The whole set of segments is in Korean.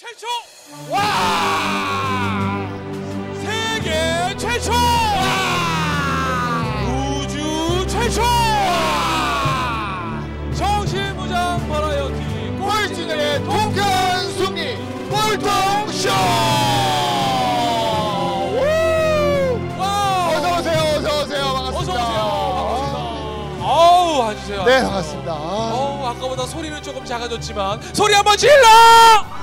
최초! 와! 세계 최초! 와 우주 최초! 와 정신무장 버라이어티 꼴찌들의 통쾌한 승리 꼴통쇼! 와! 어서 오세요 어서 오세요. 어서 반갑습니다. 오세요. 반갑습니다. 아우 앉으세요. 네. 반갑습니다. 아, 어우 아까보다 소리는 조금 작아졌지만 소리 한번 질러!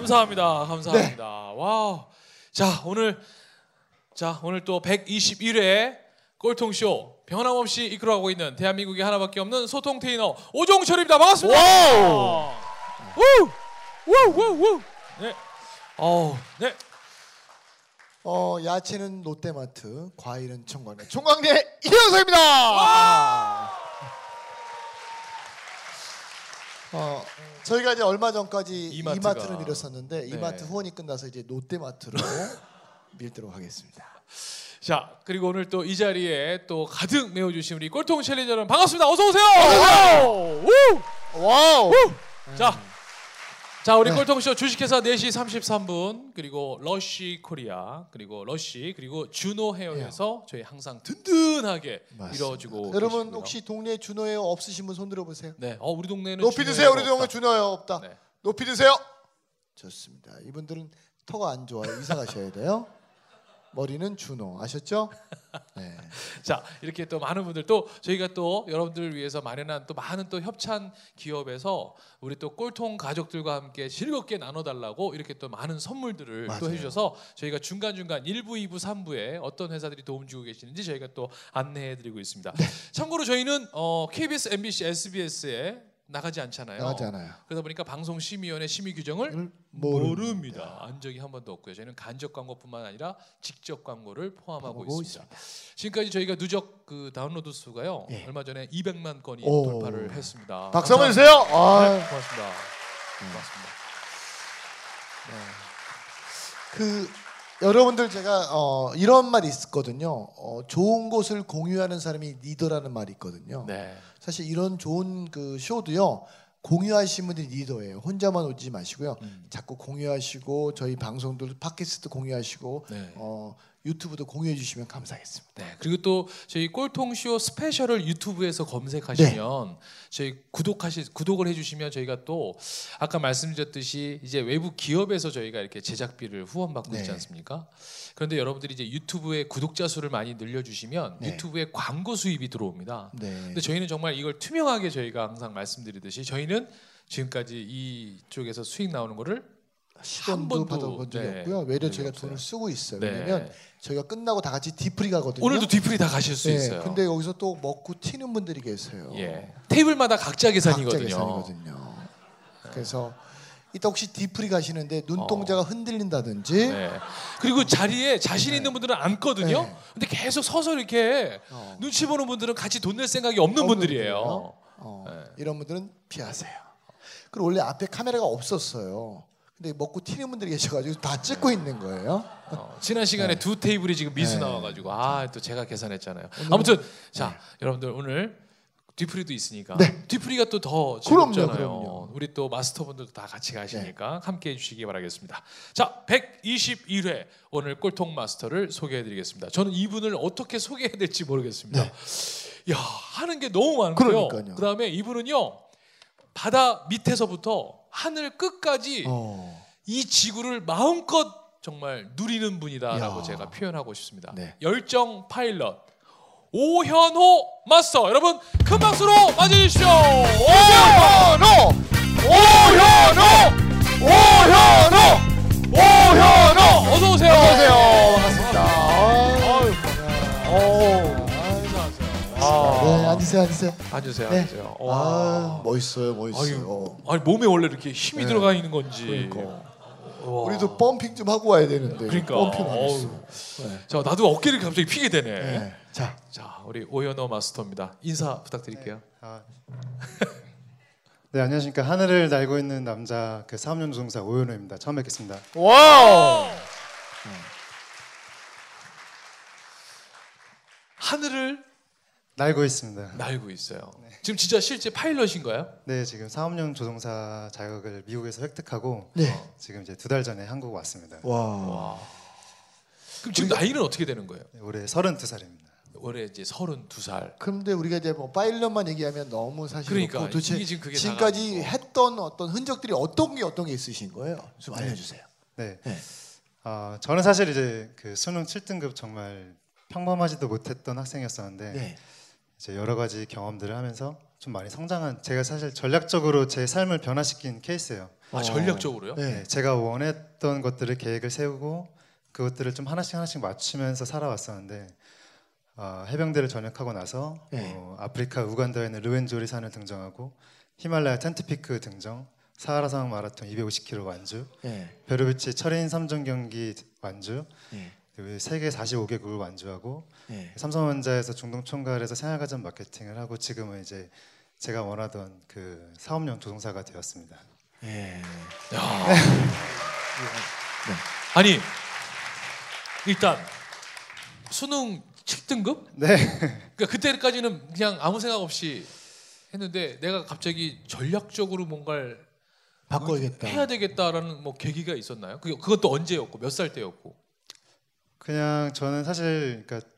감사합니다. 감사합니다. wow. 자 오늘 자 오늘 또 121회 꼴통쇼 변함없이 이끌어가고 있는 대한민국에 하나밖에 없는 소통 테이너 오종철입니다. 반갑습니다. wow 우 우 우 우 네. 어, 네. 어 야채는 롯데마트 과일은 청광대 청광대 이현석입니다 어 저희가 이제 얼마 전까지 이마트가. 이마트를 밀었었는데 네. 이마트 후원이 끝나서 이제 롯데마트로 밀도록 하겠습니다 자 그리고 오늘 또 이 자리에 또 가득 메워주신 우리 꼴통 챌린저는 반갑습니다. 어서 오세요. wow. 우! wow 자, 자 우리 네. 꼴통쇼 주식회사 4시 33분 그리고 러쉬 코리아 그리고 러쉬 그리고 주노 헤어에서 저희 항상 든든하게. 이루어지고 여러분 계시고요. 혹시 동네에 준호예요 없으신 분 손 들어보세요 네, 어 우리 동네는 높이 드세요 우리 동네 없다. 준호예요 없다 네. 높이 드세요 좋습니다 이분들은 터가 안 좋아요 이사 가셔야 돼요 머리는 준호 아셨죠? 네. 자 이렇게 또 많은 분들 또 저희가 또 여러분들을 위해서 마련한 또 많은 또 협찬 기업에서 우리 또 꼴통 가족들과 함께 즐겁게 나눠달라고 이렇게 또 많은 선물들을 또 맞아요. 해주셔서 저희가 중간 중간 1부, 2부, 3부에 어떤 회사들이 도움 주고 계시는지 저희가 또 안내해드리고 있습니다. 네. 참고로 저희는 어, KBS, MBC, SBS에 나가지 않잖아요. 나가지 않아요 그러다 보니까 방송심의위원회 심의 규정을 을 모릅니다. 안 적이 한 번도 없고요. 저희는 간접 광고뿐만 아니라 직접 광고를 포함하고 하고 있습니다. 지금까지 저희가 누적 그 다운로드 수가요. 예. 얼마 전에 200만 건이 오. 돌파를 했습니다. 박수 한번. 주세요 아, 네, 고맙습니다. 고맙습니다. 그 여러분들 제가 어, 이런 말이 있거든요 어, 좋은 곳을 공유하는 사람이 리더라는 말이 있거든요 네. 사실 이런 좋은 그 쇼도요 공유하시는 분들이 리더예요 혼자만 오지 마시고요 음. 자꾸 공유하시고 저희 방송들 팟캐스트 공유하시고 네. 어, 유튜브도 공유해 주시면 감사하겠습니다 네. 그리고 또 저희 꼴통쇼 스페셜을 유튜브에서 검색하시면 네. 저희 구독하시 구독을 해주시면 저희가 또 아까 말씀드렸듯이 이제 외부 기업에서 저희가 이렇게 제작비를 후원받고 있지 네. 않습니까? 그런데 여러분들이 이제 유튜브에 구독자 수를 많이 늘려주시면 네. 유튜브에 광고 수입이 들어옵니다. 네. 근데 저희는 정말 이걸 투명하게 저희가 항상 말씀드리듯이 저희는 지금까지 이쪽에서 수익 나오는 거를 한 번도, 받아본 적이 네, 없고요. 외려 저희가 없어요. 돈을 쓰고 있어요. 네. 왜냐면 저희가 끝나고 다 같이 뒤풀이 가거든요. 오늘도 뒤풀이 다 가실 수 네, 있어요. 근데 여기서 또 먹고 튀는 분들이 계세요. 예. 테이블마다 각자 계산이거든요. 각자 계산이거든요. 그래서 이따 혹시 뒤풀이 가시는데 눈동자가 흔들린다든지 네. 그리고 자리에 자신 있는 분들은 앉거든요. 네. 근데 계속 서서 이렇게 어. 눈치 보는 분들은 같이 돈 낼 생각이 없는 없는 분들이에요. 분들이에요. 어, 네. 이런 분들은 피하세요. 그리고 원래 앞에 카메라가 없었어요. 근데 먹고 튀는 분들이 계셔가지고 다 찍고 있는 거예요. 어, 지난 시간에 두 테이블이 지금 미수 네. 나와가지고 아 또 제가 계산했잖아요. 아무튼 자 여러분들 오늘 뒤풀이도 있으니까 네. 뒤풀이가 또더 그럼요, 즐겁잖아요. 그럼요. 우리 또 마스터분들도 다 같이 가시니까 네. 함께 해 주시기 바라겠습니다. 자 121회 오늘 꼴통 마스터를 소개해드리겠습니다. 저는 이분을 어떻게 소개해야 될지 모르겠습니다. 야 하는 게 너무 많고요. 네. 그러니까요. 그다음에 이분은요 바다 밑에서부터 하늘 끝까지 어. 이 지구를 마음껏 정말 누리는 분이다라고 야. 제가 표현하고 싶습니다. 네. 열정 파일럿 오현호 마스터 여러분 큰 박수로 맞이해주십시오. 오현호! 오현호! 오현호! 오현호! 어서 오세요. 안녕하세요. 앉으세요, 앉으세요. 앉으세요. 네. 앉으세요. 아, 와. 멋있어요, 멋있어요. 아유, 아니 몸에 원래 이렇게 힘이 네. 들어가 있는 건지. 그러니까. 와. 우리도 pumping 좀 하고 와야 되는데. 그러니까. pumping 안 했어. 네. 자 나도 어깨를 갑자기 피게 되네. 네. 자, 자 우리 오현호 마스터입니다. 인사 부탁드릴게요. 아, 네 안녕하십니까 하늘을 날고 있는 남자 그 사업용 조종사 오현호입니다. 처음 뵙겠습니다. wow. 하늘을 날고 있습니다. 날고 있어요. 지금 진짜 실제 파일럿인가요? 네, 지금 사업용 조종사 자격을 미국에서 획득하고 네. 지금 이제 두 달 전에 한국 왔습니다. 와. 와. 그럼 지금 나이는 어떻게 되는 거예요? 네, 올해 32살입니다. 올해 이제 32살. 그런데 우리가 이제 뭐 파일럿만 얘기하면 너무 사실 그러니까 없고 도대체 지금 그게 지금까지 했던 어떤 흔적들이 어떤 게 어떤 게 있으신 거예요? 좀 알려주세요. 네. 네. 아, 저는 사실 이제 그 수능 7등급 정말 평범하지도 못했던 학생이었었는데 네. 이제 여러 가지 경험들을 하면서 좀 많이 성장한 제가 사실 전략적으로 제 삶을 변화시킨 케이스예요. 아, 어. 전략적으로요? 네. 네, 제가 원했던 것들을 계획을 세우고 그것들을 좀 하나씩 하나씩 맞추면서 살아왔었는데 어, 해병대를 전역하고 나서 네. 어, 아프리카 우간다에 있는 르웬조리 산을 등정하고 히말라야 텐트피크 등정, 사하라상 마라톤 250km 완주, 네. 베르비치 철인 3종 경기 완주, 네. 그리고 세계 45개국을 완주하고 네. 삼성전자에서 중동 총괄에서 생활가전 마케팅을 하고 지금은 이제 제가 원하던 그 사업용 조종사가 되었습니다. 네. 야. 아니 일단 수능 7등급? 네. 그러니까 그때까지는 그냥 아무 생각 없이 했는데 내가 갑자기 전략적으로 뭔가를 바꿔야겠다. 해야 되겠다라는 뭐 계기가 있었나요? 그 그것도 언제였고 몇 살 때였고? 그냥 저는 사실 그러니까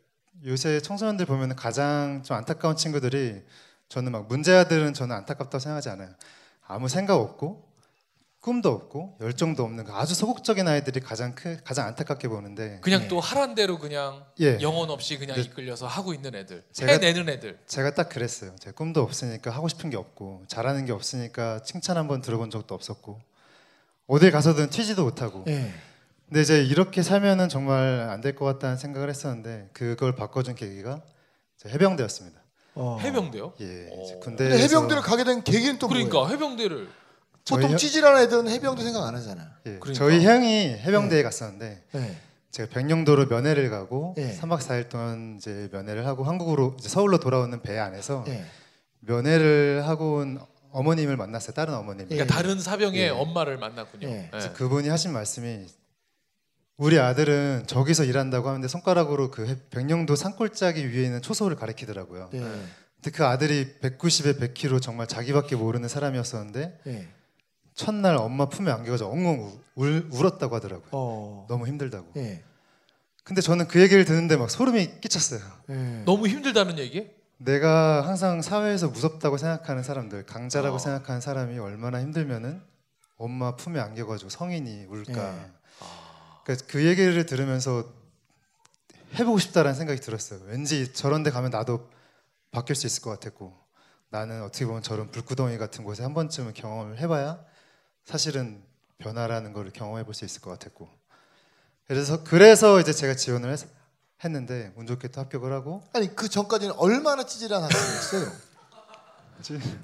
요새 청소년들 보면 가장 좀 안타까운 친구들이 저는 막 문제아들은 저는 안타깝다고 생각하지 않아요. 아무 생각 없고 꿈도 없고 열정도 없는 그 아주 소극적인 아이들이 가장 크, 가장 안타깝게 보는데 그냥 네. 또 하란 대로 그냥 예 영혼 없이 그냥 네. 이끌려서 하고 있는 애들, 제가- 해내는 애들. 제가 딱 그랬어요. 제가 꿈도 없으니까 하고 싶은 게 없고 잘하는 게 없으니까 칭찬 한번 들어본 적도 없었고 어딜 가서든 튀지도 못하고 네. 근데 이제 이렇게 살면은 정말 안 될 것 같다는 생각을 했었는데 그걸 바꿔준 계기가 해병대였습니다. 어. 해병대요? 예, 어. 군대 근데 해병대를 가게 된 계기는 또 뭐예요? 그러니까 해병대를 보통 저희- 찌질한 애들은 해병대 생각 안 하잖아. 예, 그러니까. 저희 형이 해병대에 갔었는데 네. 제가 백령도로 면회를 가고 예. 3박 4일 동안 이제 면회를 하고 한국으로 이제 서울로 돌아오는 배 안에서 네. 면회를 하고 온 어머님을 만났어요. 다른 어머님. 예. 그러니까 다른 사병의 예. 엄마를 만났군요. 예. 예. 그분이 하신 말씀이 우리 아들은 저기서 일한다고 하는데 손가락으로 그 해- 백령도 산골짜기 위에 있는 초소를 가리키더라고요. 네. 근데 그 아들이 190에 100kg 정말 자기밖에 모르는 사람이었었는데 네. 첫날 엄마 품에 안겨가지고 엉엉 우- 울, 울었다고 하더라고요. 어. 너무 힘들다고. 네. 근데 저는 그 얘기를 듣는데 막 소름이 끼쳤어요. 네. 너무 힘들다는 얘기? 내가 항상 사회에서 무섭다고 생각하는 사람들, 강자라고 어. 생각하는 사람이 얼마나 힘들면은 엄마 품에 안겨가지고 성인이 울까. 그러니까 그 얘기를 들으면서 해보고 싶다라는 생각이 들었어요. 왠지 저런 데 가면 나도 바뀔 수 있을 것 같았고 나는 어떻게 보면 저런 불구덩이 같은 곳에 한 번쯤은 경험을 해봐야 사실은 변화라는 걸 경험해 볼 수 있을 것 같았고 그래서 그래서 이제 제가 지원을 했, 했는데 운 좋게 또 합격을 하고 아니 그 전까지는 얼마나 찌질한 학생이었어요?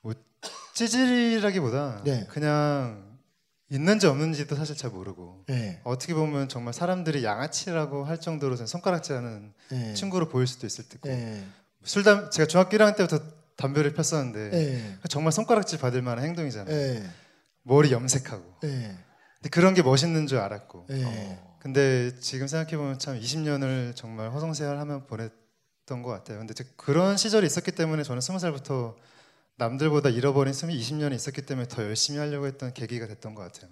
뭐 찌질이라기보다 네. 그냥 있는지 없는지도 사실 잘 모르고 네. 어떻게 보면 정말 사람들이 양아치라고 할 정도로 손가락질하는 네. 친구로 보일 수도 있을 테고 네. 술담 제가 중학교 1학년 때부터 담배를 폈었는데 네. 정말 손가락질 받을 만한 행동이잖아요. 네. 머리 염색하고 네. 근데 그런 게 멋있는 줄 알았고 네. 근데 지금 생각해 보면 참 20년을 정말 허송세월하며 보냈던 것 같아요. 근데 그런 시절이 있었기 때문에 저는 20살부터 남들보다 잃어버린 숨이 20년이 있었기 때문에 더 열심히 하려고 했던 계기가 됐던 것 같아요.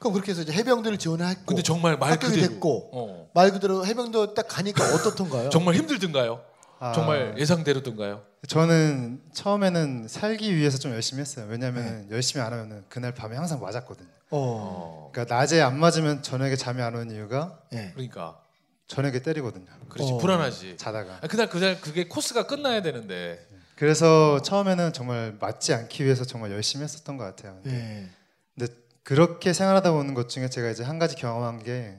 그럼 그렇게 해서 이제 해병대를 지원했고 근데 정말 말 합격이 그대로 됐고 어. 말 그대로 해병대 딱 가니까 어떻던가요? 정말 힘들든가요? 아, 정말 예상대로든가요? 저는 처음에는 살기 위해서 좀 열심히 했어요. 왜냐하면 네. 열심히 안 하면 그날 밤에 항상 맞았거든요. 어. 어. 그러니까 낮에 안 맞으면 저녁에 잠이 안 오는 이유가 네. 그러니까 저녁에 때리거든요. 그렇지 어. 불안하지. 자다가. 아, 그날 그날 그게 코스가 끝나야 되는데 그래서 처음에는 정말 맞지 않기 위해서 정말 열심히 했었던 것 같아요. 근데 네. 근데 그렇게 생활하다 보는 것 중에 제가 이제 한 가지 경험한 게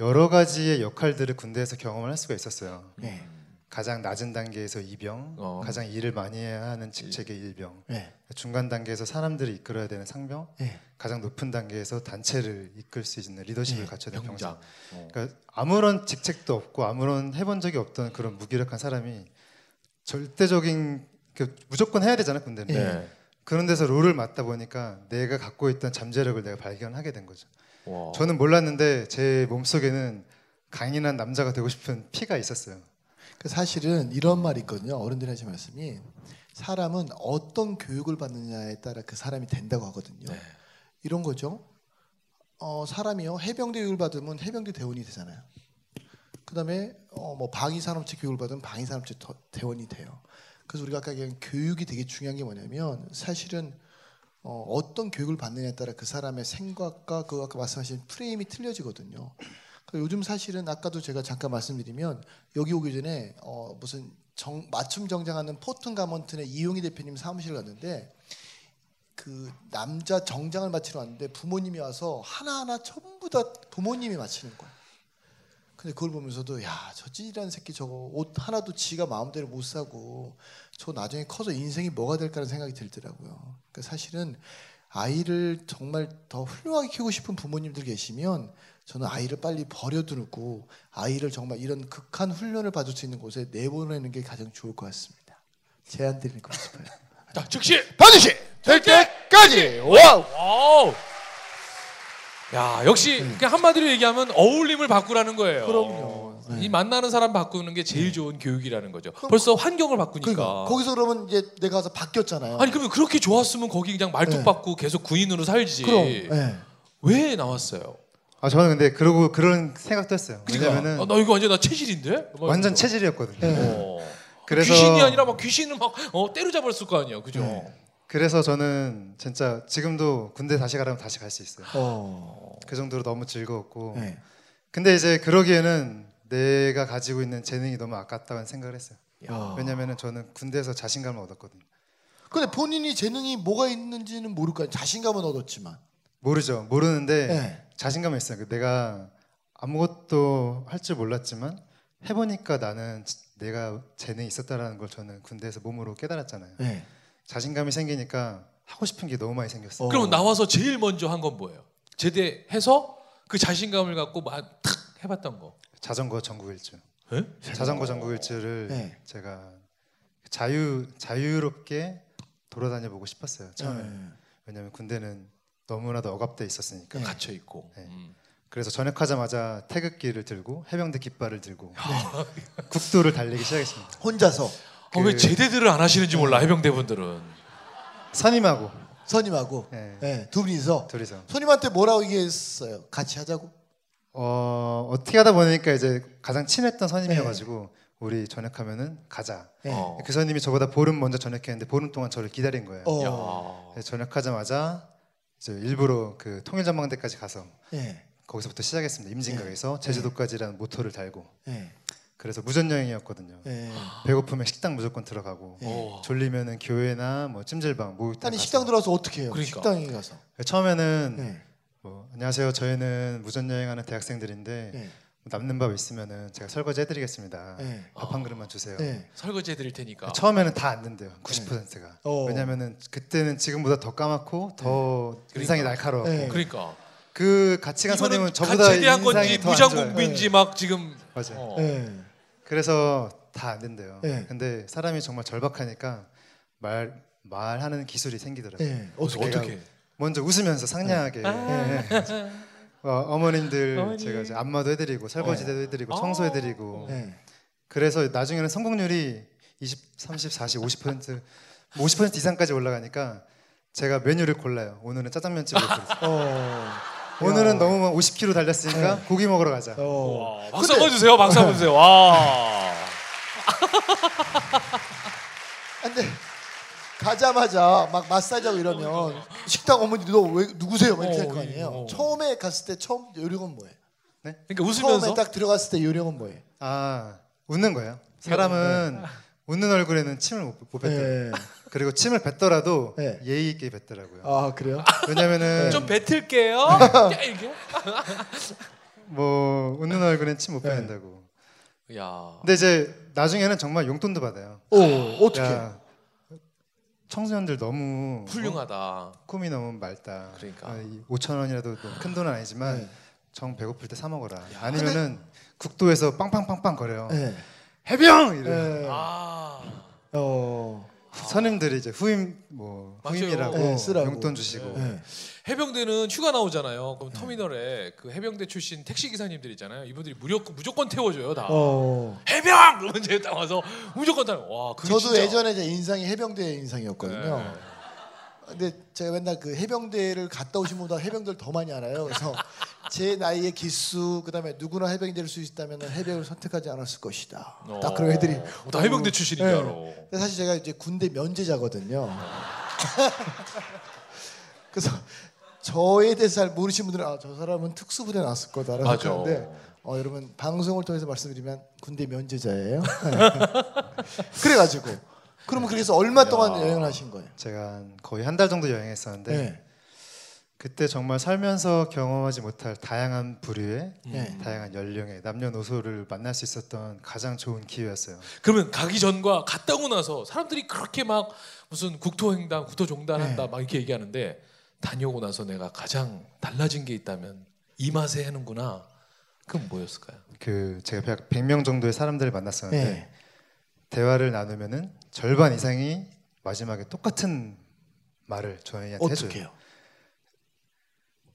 여러 가지의 역할들을 군대에서 경험을 할 수가 있었어요. 네. 가장 낮은 단계에서 이병, 어. 가장 일을 많이 해야 하는 직책의 일병, 네. 중간 단계에서 사람들을 이끌어야 되는 상병, 네. 가장 높은 단계에서 단체를 이끌 수 있는 리더십을 네, 갖춰야 되는 병장. 병장. 어. 그러니까 아무런 직책도 없고 아무런 해본 적이 없던 그런 무기력한 사람이 절대적인 그 무조건 해야 되잖아 군대는. 네. 그런 데서 롤을 맡다 보니까 내가 갖고 있던 잠재력을 내가 발견하게 된 거죠. 와. 저는 몰랐는데 제 몸속에는 강인한 남자가 되고 싶은 피가 있었어요. 그 사실은 이런 말이 있거든요. 어른들이 하신 말씀이 사람은 어떤 교육을 받느냐에 따라 그 사람이 된다고 하거든요. 네. 이런 거죠. 어, 사람이요 해병대 교육을 받으면 해병대 대원이 되잖아요. 그다음에 어, 뭐 방위산업체 교육을 받으면 방위산업체 더- 대원이 돼요. 그래서 우리가 아까 얘기한 교육이 되게 중요한 게 뭐냐면 사실은 어, 어떤 교육을 받느냐에 따라 그 사람의 생각과 그 아까 말씀하신 프레임이 틀려지거든요. 그 요즘 사실은 아까도 제가 잠깐 말씀드리면 여기 오기 전에 어, 무슨 정, 맞춤 정장하는 포튼 가먼튼의 이용희 대표님 사무실 갔는데 그 남자 정장을 맞추러 왔는데 부모님이 와서 하나하나 전부 다 부모님이 맞히는 거야. 근데 그걸 보면서도 야, 저 찌질한 새끼 저거 옷 하나도 지가 마음대로 못 사고 저 나중에 커서 인생이 뭐가 될까라는 생각이 들더라고요. 그러니까 사실은 아이를 정말 더 훌륭하게 키우고 싶은 부모님들 계시면 저는 아이를 빨리 버려두고 아이를 정말 이런 극한 훈련을 받을 수 있는 곳에 내보내는 게 가장 좋을 것 같습니다. 제안 드리고 싶어요. 자 즉시 반드시 될 때까지 wow. wow. 야 역시 그냥 한마디로 얘기하면 어울림을 바꾸라는 거예요. 그럼요. 네. 이 만나는 사람 바꾸는 게 제일 좋은 교육이라는 거죠. 벌써 환경을 바꾸니까. 그러니까 거기서 그러면 이제 내가 가서 바뀌었잖아요. 아니 그러면 그렇게 좋았으면 거기 그냥 말뚝 네. 박고 계속 군인으로 살지. 그럼 예. 왜 나왔어요? 아 저는 근데 그러고 그런 생각도 했어요. 그러니까 왜냐면은 아, 나 이거 완전 나 체질인데? 막 완전 이러면서. 체질이었거든요. 네. 어. 그래서 귀신이 아니라 막 귀신을 막 어, 때려잡았을 거 아니에요, 그죠? 네. 그래서 저는 진짜 지금도 군대 다시 가라면 다시 갈 수 있어요. 어. 그 정도로 너무 즐거웠고. 네. 근데 이제 그러기에는 내가 가지고 있는 재능이 너무 아깝다는 생각을 했어요. 야. 왜냐면은 저는 군대에서 자신감을 얻었거든요. 근데 본인이 재능이 뭐가 있는지는 모를 거 아니에요. 자신감은 얻었지만. 모르죠. 모르는데 네. 자신감이 있어요. 그 내가 아무것도 할 줄 몰랐지만 해보니까 나는 지- 내가 재능이 있었다라는 걸 저는 군대에서 몸으로 깨달았잖아요. 네. 자신감이 생기니까 하고 싶은 게 너무 많이 생겼어요. 어. 그럼 나와서 제일 먼저 한 건 뭐예요? 제대해서 그 자신감을 갖고 막 탁 해봤던 거. 자전거 전국 일주. 에? 자전거 전국 일주를 네. 제가 자유 자유롭게 돌아다녀 보고 싶었어요. 처음에. 네. 왜냐면 군대는 너무나도 억압돼 있었으니까. 네. 갇혀 있고. 네. 음. 그래서 전역하자마자 태극기를 들고 해병대 깃발을 들고 국도를 달리기 시작했습니다. 혼자서 아, 왜 그- 제대들을 안 하시는지 몰라 해병대 분들은. 선임하고 선임하고 네. 네, 두 분이서 둘이서 선임한테 뭐라고 얘기했어요? 같이 하자고? 어, 어떻게 하다 보니까 이제 가장 친했던 선임이어가지고 우리 전역하면은 가자. 네. 어. 그 선임이 저보다 보름 먼저 전역했는데 보름 동안 저를 기다린 거예요. 어. 야. 그래서 전역하자마자 이제 일부러 그 통일전망대까지 가서 네. 거기서부터 시작했습니다. 임진각에서 제주도까지라는 모토를 달고 네. 그래서 무전 여행이었거든요. 네. 배고프면 식당 무조건 들어가고 오. 졸리면은 교회나 뭐 찜질방 목욕탕 아니 가서. 식당 들어와서 어떻게 해요? 그러니까. 식당에 가서. 처음에는 네. 뭐 안녕하세요 저희는 무전 여행하는 대학생들인데 네. 남는 밥 있으면은 제가 설거지 해드리겠습니다. 네. 밥한 그릇만 주세요. 네. 설거지 해드릴 테니까. 처음에는 다 안 된대요. 90%가. 어. 왜냐면은 그때는 지금보다 더 까맣고 더 인상이 날카로웠고 네. 그러니까. 그 같이 간 이거는 선임은 가- 저보다 건지 인상이 더안 무장 좋아요. 공비인지 막 지금. 맞아요. 어. 네. 그래서 다 안 된대요. 네. 근데 사람이 정말 절박하니까 말 말하는 기술이 생기더라고요. 네. 어떻게? 먼저 웃으면서 상냥하게 네. 어, 머님들 어머니. 제가 이제 안마도 해드리고 설거지도 해드리고 어. 청소해드리고 네. 그래서 나중에는 성공률이 20, 30, 40, 50% 50% 이상까지 올라가니까 제가 메뉴를 골라요. 오늘은 짜장면집으로 고르자. 어. 오늘은 너무 50kg 달렸으니까 고기 먹으러 가자. 어. 와, 박수 한번 주세요. 박수 한번 주세요. 와. 근데 가자마자 막 마사지하고 이러면 식당 어머니들 너왜 누구세요? 막 이렇게 할거 어, 아니에요. 어. 처음에 갔을 때 처음 요령은 뭐예요? 그러니까 웃으면서 처음에 딱 들어갔을 때 요령은 뭐예요? 아 웃는 거예요. 사람은 웃는 얼굴에는 침을 못, 못 뱉더라고요. 네. 그리고 침을 뱉더라도 네. 예의 있게 뱉더라고요. 아 그래요? 왜냐면은 좀 뱉을게요. 야, 이게. 뭐 웃는 얼굴엔 침 못 네. 뱉는다고. 야. 근데 이제 나중에는 정말 용돈도 받아요. 오 어떻게? 야, 청소년들 너무 훌륭하다. 어? 꿈이 너무 맑다. 그러니까. 아, 5천 원이라도 큰 돈은 아니지만 네. 정 배고플 때 사 먹어라. 아니면은 국도에서 빵빵빵빵 거려요. 네. 해병 이래. 네. 아. 어. 선임들이 이제 후임 뭐 맞아요. 후임이라고 네, 쓰라고. 용돈 주시고 네. 해병대는 휴가 나오잖아요. 그럼 터미널에 그 해병대 출신 택시 기사님들 있잖아요. 이분들이 무조건 무조건 태워줘요 다. 어. 해병 그러면 이제 딱 와서 무조건 타. 와 그게 저도 진짜- 예전에 제 인상이 해병대 인상이었거든요. 네. 근데 제가 맨날 그 해병대를 갔다 오신 분보다 해병대를 더 많이 알아요. 그래서 제 나이의 기수 그다음에 누구나 해병이 될 수 있다면 해병을 선택하지 않았을 것이다. 딱 그런 애들이 어, 다 해병대 출신인 줄 네. 근데 사실 제가 이제 군대 면제자거든요. 그래서 저에 대해서 잘 모르시는 분들은 아, 저 사람은 특수부대 나왔을 거다라고. 생각하는데 어, 여러분 방송을 통해서 말씀드리면 군대 면제자예요. 그래가지고 그러면 그래서 얼마 동안 여행을 하신 거예요? 제가 한 거의 한 달 정도 여행했었는데 네. 그때 정말 살면서 경험하지 못할 다양한 부류의 네. 다양한 연령의 남녀노소를 만날 수 있었던 가장 좋은 기회였어요. 그러면 가기 전과 갔다 오고 나서 사람들이 그렇게 막 무슨 국토횡단, 국토종단한다 네. 막 이렇게 얘기하는데 다녀오고 나서 내가 가장 달라진 게 있다면 이 맛에 하는구나. 그럼 뭐였을까요? 그 제가 100명 정도의 사람들을 만났었는데 네. 대화를 나누면은 절반 이상이 마지막에 똑같은 말을 저희한테 해줘요. 어떻게요?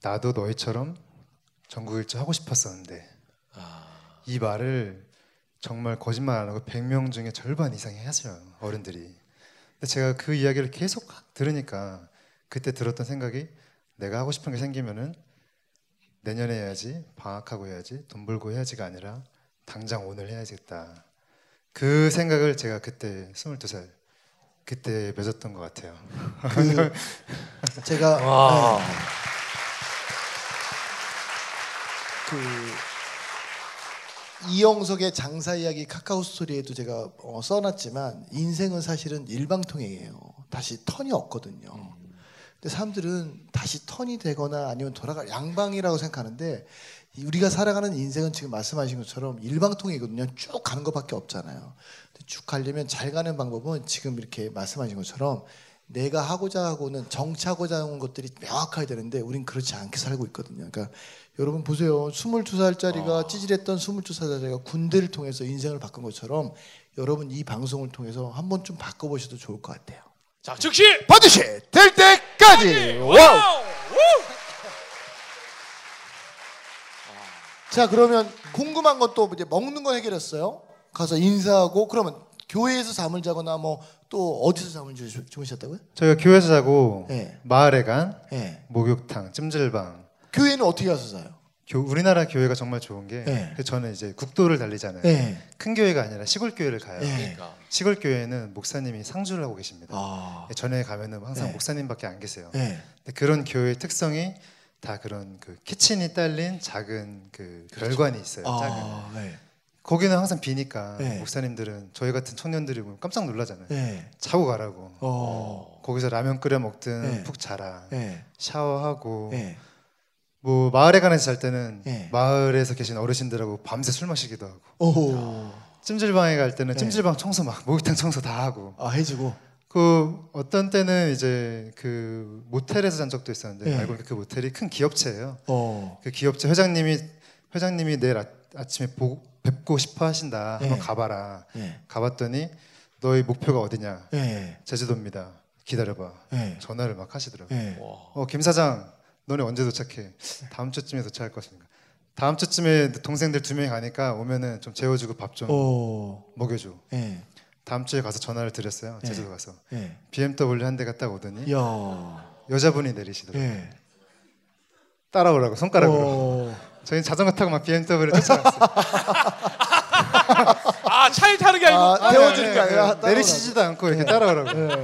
나도 너희처럼 전국 일주 하고 싶었었는데 아, 이 말을 정말 거짓말 안 하고 100명 중에 절반 이상이 하셔요 어른들이. 근데 제가 그 이야기를 계속 들으니까 그때 들었던 생각이 내가 하고 싶은 게 생기면은 내년에 해야지 방학하고 해야지 돈 벌고 해야지가 아니라 당장 오늘 해야겠다. 그 생각을 제가 그때 22살 그때 맺었던 것 같아요. 그 제가 와. 네. 그 이영석의 장사 이야기 카카오 스토리에도 제가 어, 써놨지만 인생은 사실은 일방통행이에요. 다시 턴이 없거든요. 근데 사람들은 다시 턴이 되거나 아니면 돌아갈 양방이라고 생각하는데 이 우리가 살아가는 인생은 지금 말씀하신 것처럼 일방통행이거든요. 쭉 가는 것밖에 없잖아요. 쭉 가려면 잘 가는 방법은 지금 이렇게 말씀하신 것처럼 내가 하고자 하고는 정치하고자 하는 것들이 명확해야 되는데 우린 그렇지 않게 살고 있거든요. 그러니까 여러분 보세요. 22살짜리가 찌질했던 22살짜리가 군대를 통해서 인생을 바꾼 것처럼 여러분 이 방송을 통해서 한 번쯤 바꿔보셔도 좋을 것 같아요. 자 즉시 반드시 될 때까지. wow. 자 그러면 궁금한 것도 이제 먹는 거 해결했어요. 가서 인사하고 그러면 교회에서 잠을 자거나 뭐 또 어디서 잠을 주, 주무셨다고요? 저희가 교회에서 자고 네. 마을에 간 예. 목욕탕, 찜질방. 교회는 어떻게 가서 자요? 교, 우리나라 교회가 정말 좋은 게 네. 저는 이제 국도를 달리잖아요. 예. 큰 교회가 아니라 시골 교회를 가요. 네. 그러니까 시골 교회는 목사님이 상주를 하고 계십니다. 아. 전에 가면은 항상 네. 목사님밖에 안 계세요. 예. 근데 그런 교회의 특성이 다 그런 그 키친이 딸린 작은 그 별관이 있어요. 작은. 거기는 항상 비니까 네. 목사님들은 저희 같은 청년들이 보면 깜짝 놀라잖아요. 예. 자고 가라고. 어. 거기서 라면 끓여 먹든 네. 푹 자라. 예. 샤워하고 예. 뭐 마을에 가서 잘 때는 네. 마을에서 계신 어르신들하고 밤새 술 마시기도 하고 오. 찜질방에 갈 때는 네. 찜질방 청소 막 목욕탕 청소 다 하고 아 해주고. 그 어떤 때는 이제 그 모텔에서 잔 적도 있었는데 네. 알고 보니까 그 모텔이 큰 기업체예요. 어. 그 기업체 회장님이 회장님이 내일 아, 아침에 보, 뵙고 싶어 하신다. 네. 한번 가봐라. 예. 가봤더니 너희 목표가 어디냐? 예. 제주도입니다. 기다려봐. 예. 전화를 막 하시더라고요. 예. 와. 어, 김 사장, 너네 언제 도착해? 다음 주쯤에 도착할 것입니다. 다음 주쯤에 동생들 두 명이 가니까 오면은 좀 재워주고 밥좀 오. 먹여줘. 예. 다음 주에 가서 전화를 드렸어요. 네. 제주도 가서 예. BMW 한 대가 딱 오더니 야. 여자분이 내리시더라고요. 예. 따라오라고 손가락으로. 오. 저희는 자전거 타고 막 BMW를 쫓아갔어요. 아 차에 타는 게 아니고 아, 태워주는 게 아니라. 내리시지도 않고 이렇게 따라오라고. 예.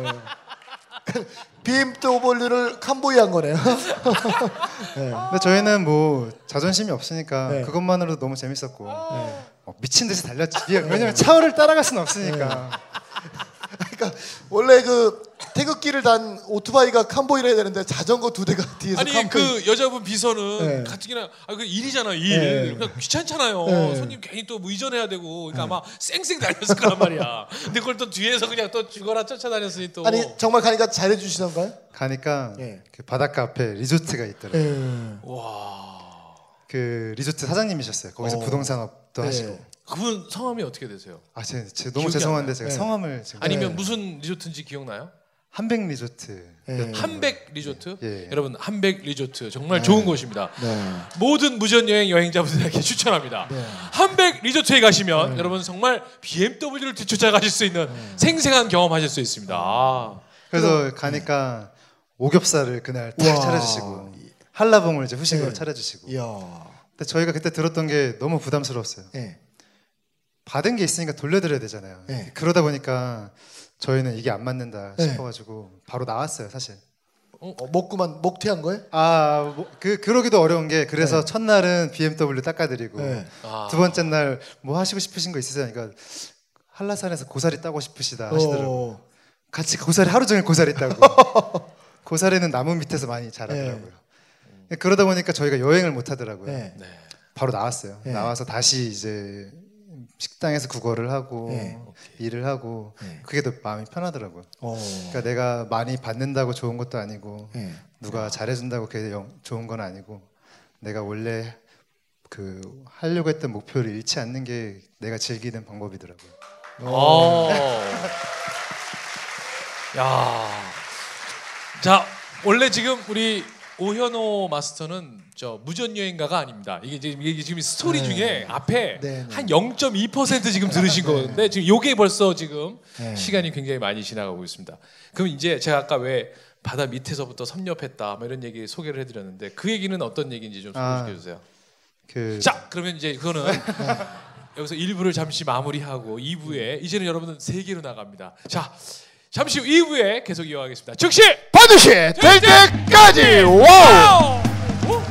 BMW를 캄보이한 거네요. 근데 저희는 뭐 자존심이 없으니까 네. 그것만으로도 너무 재밌었고 네. 어, 미친 듯이 달렸지. 왜냐면 차를 따라갈 수는 없으니까. 그러니까 원래 그 태극기를 단 오토바이가 캄보이를 해야 되는데 자전거 두 대가 뒤에서 아니 캄보이. 그 여자분 비서는 네. 가뜩이나 아, 그 일이잖아 일 네. 그냥 귀찮잖아요 네. 손님 괜히 또 뭐 의전해야 되고 그러니까 아마 쌩쌩 달렸을 거란 말이야 근데 그걸 또 뒤에서 그냥 또 죽어라 쫓아다녔으니 또 아니 정말 가니까 잘해 주시던가요? 가니까 예. 그 바닷가 앞에 리조트가 있더라고요. 예. 와 그 리조트 사장님이셨어요. 거기서 어. 부동산업도 네. 하시고 그분 성함이 어떻게 되세요? 아, 제, 제 너무 죄송한데 안 제가 네. 성함을 지금 아니면 네. 무슨 리조트인지 기억나요? 한백 리조트. 네. 한백 리조트. 예. 여러분 한백 리조트 정말 좋은 곳입니다. 네. 모든 무전 여행 여행자분들에게 추천합니다. 네. 한백 리조트에 가시면 여러분 정말 BMW를 뒤쫓아 가실 수 있는 생생한 경험하실 수 있습니다. 아. 그래서 가니까 오겹살을 그날 딱 와. 차려주시고 한라봉을 이제 후식으로 네. 차려주시고. 이야. 근데 저희가 그때 들었던 게 너무 부담스러웠어요. 예. 받은 게 있으니까 돌려드려야 되잖아요. 네. 그러다 보니까 저희는 이게 안 맞는다 네. 싶어가지고 바로 나왔어요, 사실. 어, 먹고만 먹튀한 거예요? 아, 뭐, 그 그러기도 어려운 게 그래서 첫날은 BMW 닦아드리고 네. 아. 두 번째 날 뭐 하시고 싶으신 거 있으세요? 그러니까 한라산에서 고사리 따고 싶으시다 하시더라고. 요 어. 같이 고사리 하루 종일 고사리 따고. 고사리는 나무 밑에서 많이 자라더라고요. 그러다 보니까 저희가 여행을 못 하더라고요. 네. 네. 바로 나왔어요. 네. 나와서 다시 이제 식당에서 국어를 하고 네. 일을 하고 네. 그게 더 마음이 편하더라고요. 어. 그러니까 내가 많이 받는다고 좋은 것도 아니고 네. 누가 잘해준다고 그게 영- 좋은 건 아니고 내가 원래 그 하려고 했던 목표를 잃지 않는 게 내가 즐기는 방법이더라고요. 어. 야. 자, 원래 지금 우리 오현호 마스터는 저 무전 여행가가 아닙니다. 이게 지금 이게 지금 스토리 네. 중에 앞에 네, 네. 한 0.2% 지금 들으신 건데 지금 요게 벌써 지금 네. 시간이 굉장히 많이 지나가고 있습니다. 그럼 이제 제가 아까 왜 바다 밑에서부터 섭렵했다 뭐 이런 얘기 소개를 해드렸는데 그 얘기는 어떤 얘기인지 좀 아. 소개해 주세요. 그 자, 그러면 이제 그거는 여기서 1부를 잠시 마무리하고 2부에 이제는 여러분은 세계로 나갑니다. 자, 잠시 후 2부에 계속 이어가겠습니다. 즉시 반드시 될 때까지 wow! wow!